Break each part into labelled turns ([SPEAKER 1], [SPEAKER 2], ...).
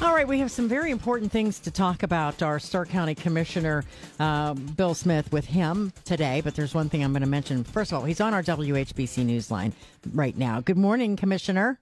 [SPEAKER 1] All right, we have some very important things to talk about. Our Stark County Commissioner, uh, Bill Smith, with him today. But there's one thing I'm going to mention. First of all, he's on our WHBC Newsline right now. Good morning, Commissioner.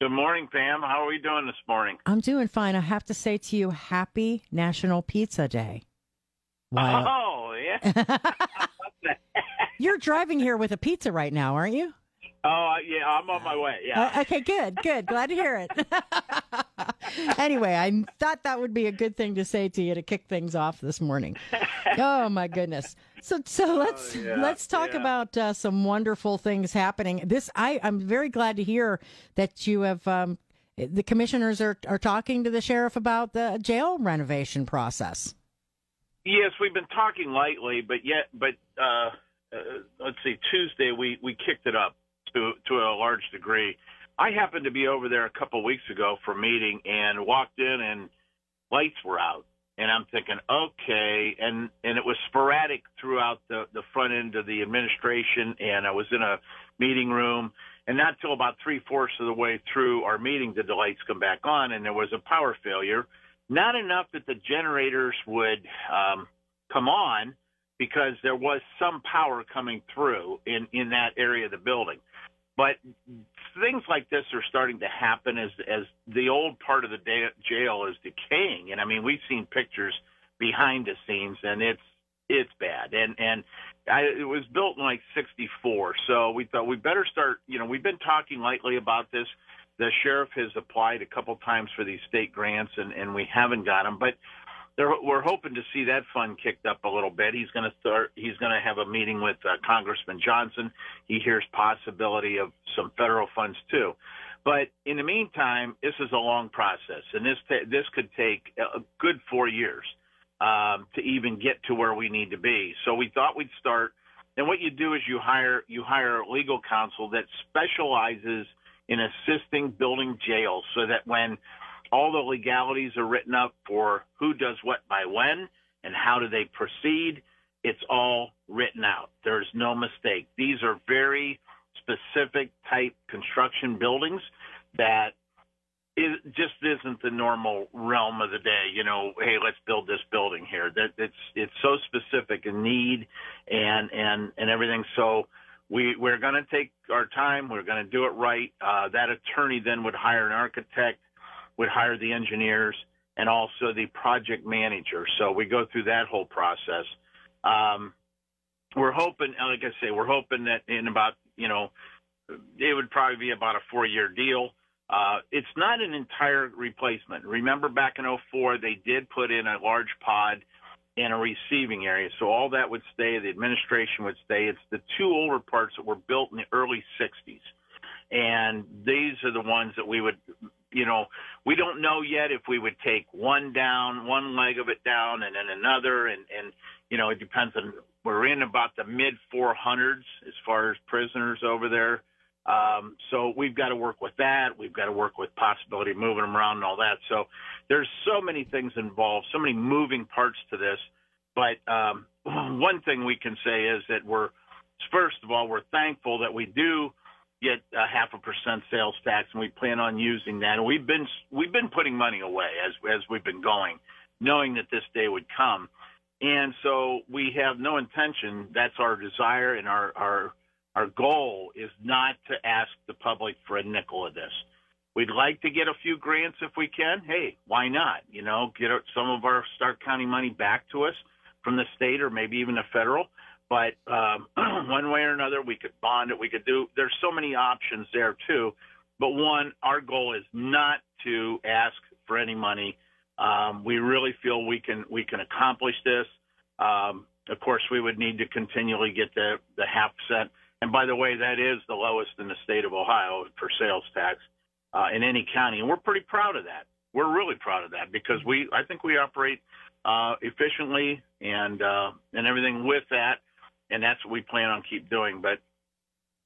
[SPEAKER 2] Good morning, Pam. How are we doing this morning?
[SPEAKER 1] I'm doing fine. I have to say to you, Happy National Pizza Day. Wow.
[SPEAKER 2] Oh, yeah.
[SPEAKER 1] You're driving here with a pizza right now, aren't you?
[SPEAKER 2] Oh, yeah, I'm on my way. Yeah.
[SPEAKER 1] Uh, okay, good, good. Glad to hear it. anyway, I thought that would be a good thing to say to you to kick things off this morning. oh my goodness. So, so let's
[SPEAKER 2] Oh, yeah,
[SPEAKER 1] let's talk
[SPEAKER 2] yeah.
[SPEAKER 1] about uh, some wonderful things happening. This, I, I'm very glad to hear that you have. Um, the commissioners are are talking to the sheriff about the jail renovation process.
[SPEAKER 2] Yes, we've been talking lightly, but yet, but uh, uh, let's see, Tuesday we we kicked it up to to a large degree. I happened to be over there a couple weeks ago for a meeting and walked in and lights were out, and I'm thinking, okay, and and it was sporadic throughout the the front end of the administration, and I was in a meeting room. And not till about three fourths of the way through our meeting did the lights come back on, and there was a power failure not enough that the generators would um, come on because there was some power coming through in, in that area of the building. But things like this are starting to happen as as the old part of the da- jail is decaying. And I mean, we've seen pictures behind the scenes, and it's it's bad. And and I, it was built in like '64, so we thought we better start. You know, we've been talking lightly about this the sheriff has applied a couple times for these state grants and, and we haven't got them, but they're, we're hoping to see that fund kicked up a little bit. He's going to start, he's going to have a meeting with uh, Congressman Johnson. He hears possibility of some federal funds too. But in the meantime, this is a long process and this, ta- this could take a good four years, um, to even get to where we need to be. So we thought we'd start. And what you do is you hire, you hire legal counsel that specializes in assisting building jails so that when all the legalities are written up for who does what by when and how do they proceed, it's all written out. There's no mistake. These are very specific type construction buildings that it just isn't the normal realm of the day. You know, hey, let's build this building here. That it's it's so specific in need and and and everything. So we we're going to take our time. We're going to do it right. Uh, that attorney then would hire an architect, would hire the engineers, and also the project manager. So we go through that whole process. Um, we're hoping, like I say, we're hoping that in about you know, it would probably be about a four year deal. Uh, it's not an entire replacement. Remember back in '04, they did put in a large pod and a receiving area. So all that would stay. The administration would stay. It's the two older parts that were built in the early 60s. And these are the ones that we would, you know, we don't know yet if we would take one down, one leg of it down and then another. And, and, you know, it depends on, we're in about the mid 400s as far as prisoners over there. Um, so we've got to work with that. We've got to work with possibility of moving them around and all that. So there's so many things involved, so many moving parts to this. But um, one thing we can say is that we're, first of all, we're thankful that we do get a half a percent sales tax, and we plan on using that. And we've been we've been putting money away as as we've been going, knowing that this day would come. And so we have no intention. That's our desire and our our our goal is not to ask the public for a nickel of this. We'd like to get a few grants if we can. Hey, why not? You know, get some of our Stark County money back to us from the state or maybe even the federal. But um, one way or another, we could bond it. We could do. There's so many options there too. But one, our goal is not to ask for any money. Um, we really feel we can we can accomplish this. Um, of course, we would need to continually get the the half cent. And by the way, that is the lowest in the state of Ohio for sales tax. uh, in any county, and we're pretty proud of that. We're really proud of that because we I think we operate uh, efficiently and uh, and everything with that, and that's what we plan on keep doing. But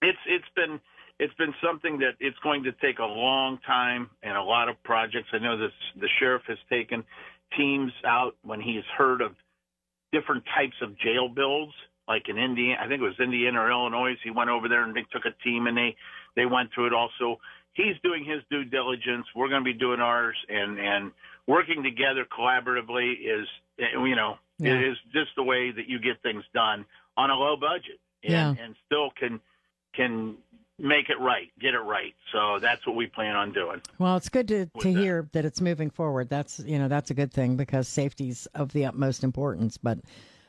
[SPEAKER 2] it's it's been it's been something that it's going to take a long time and a lot of projects. I know the sheriff has taken teams out when he's heard of different types of jail bills, like in Indiana. I think it was Indiana or Illinois. He went over there and they took a team and they they went through it. Also, he's doing his due diligence. We're going to be doing ours, and and working together collaboratively is you know yeah. it is just the way that you get things done on a low budget and,
[SPEAKER 1] yeah.
[SPEAKER 2] and still can can make it right, get it right. So that's what we plan on doing.
[SPEAKER 1] Well, it's good to, to that. hear that it's moving forward. That's you know that's a good thing because safety's of the utmost importance. But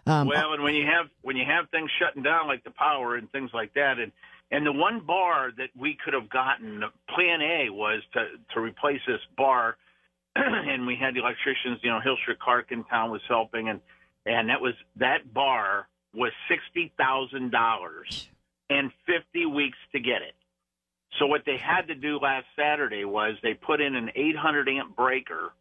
[SPEAKER 2] um, well, and when you have when you have things shutting down like the power and things like that, and and the one bar that we could have gotten, Plan A was to to replace this bar, and we had the electricians. You know, Hilscher-Clarke in town was helping, and and that was that bar was sixty thousand dollars and 50 weeks to get it. So what they had to do last Saturday was they put in an 800 amp breaker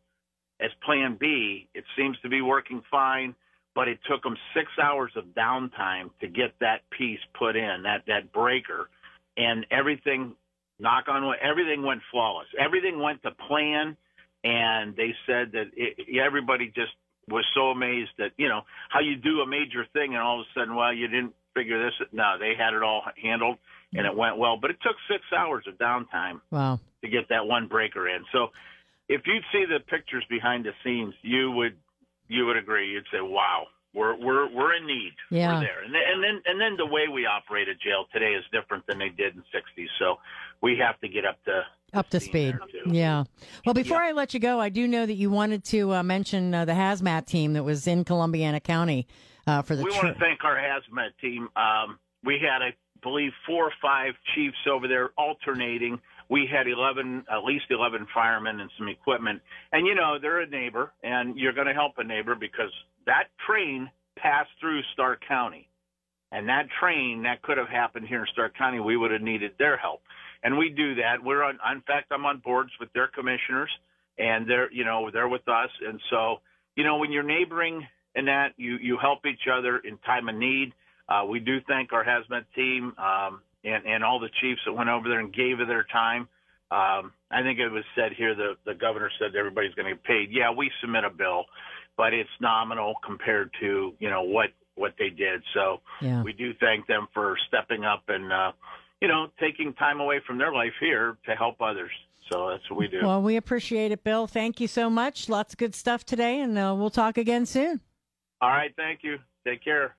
[SPEAKER 2] as plan B. It seems to be working fine, but it took them six hours of downtime to get that piece put in, that, that breaker. And everything, knock on wood, everything went flawless. Everything went to plan. And they said that it, everybody just was so amazed that, you know, how you do a major thing and all of a sudden, well, you didn't figure this. No, they had it all handled and it went well. But it took six hours of downtime
[SPEAKER 1] wow.
[SPEAKER 2] to get that one breaker in. So if you'd see the pictures behind the scenes, you would you would agree. You'd say, "Wow, we're we're we're in need.
[SPEAKER 1] Yeah.
[SPEAKER 2] We're there." And then, and then and then the way we operate a jail today is different than they did in the '60s. So we have to get up to
[SPEAKER 1] up to speed. Yeah. Well, before yeah. I let you go, I do know that you wanted to uh, mention uh, the hazmat team that was in Columbiana County uh, for the.
[SPEAKER 2] We want to thank our hazmat team. Um, we had, I believe, four or five chiefs over there alternating. We had 11, at least 11 firemen and some equipment. And, you know, they're a neighbor, and you're going to help a neighbor because that train passed through Stark County. And that train, that could have happened here in Stark County. We would have needed their help. And we do that. We're on, in fact, I'm on boards with their commissioners, and they're, you know, they're with us. And so, you know, when you're neighboring in that. You you help each other in time of need. Uh, we do thank our hazmat team um, and and all the chiefs that went over there and gave of their time. Um, I think it was said here the the governor said everybody's going to get paid. Yeah, we submit a bill, but it's nominal compared to you know what what they did. So
[SPEAKER 1] yeah.
[SPEAKER 2] we do thank them for stepping up and uh, you know taking time away from their life here to help others. So that's what we do.
[SPEAKER 1] Well, we appreciate it, Bill. Thank you so much. Lots of good stuff today, and uh, we'll talk again soon.
[SPEAKER 2] All right. Thank you. Take care.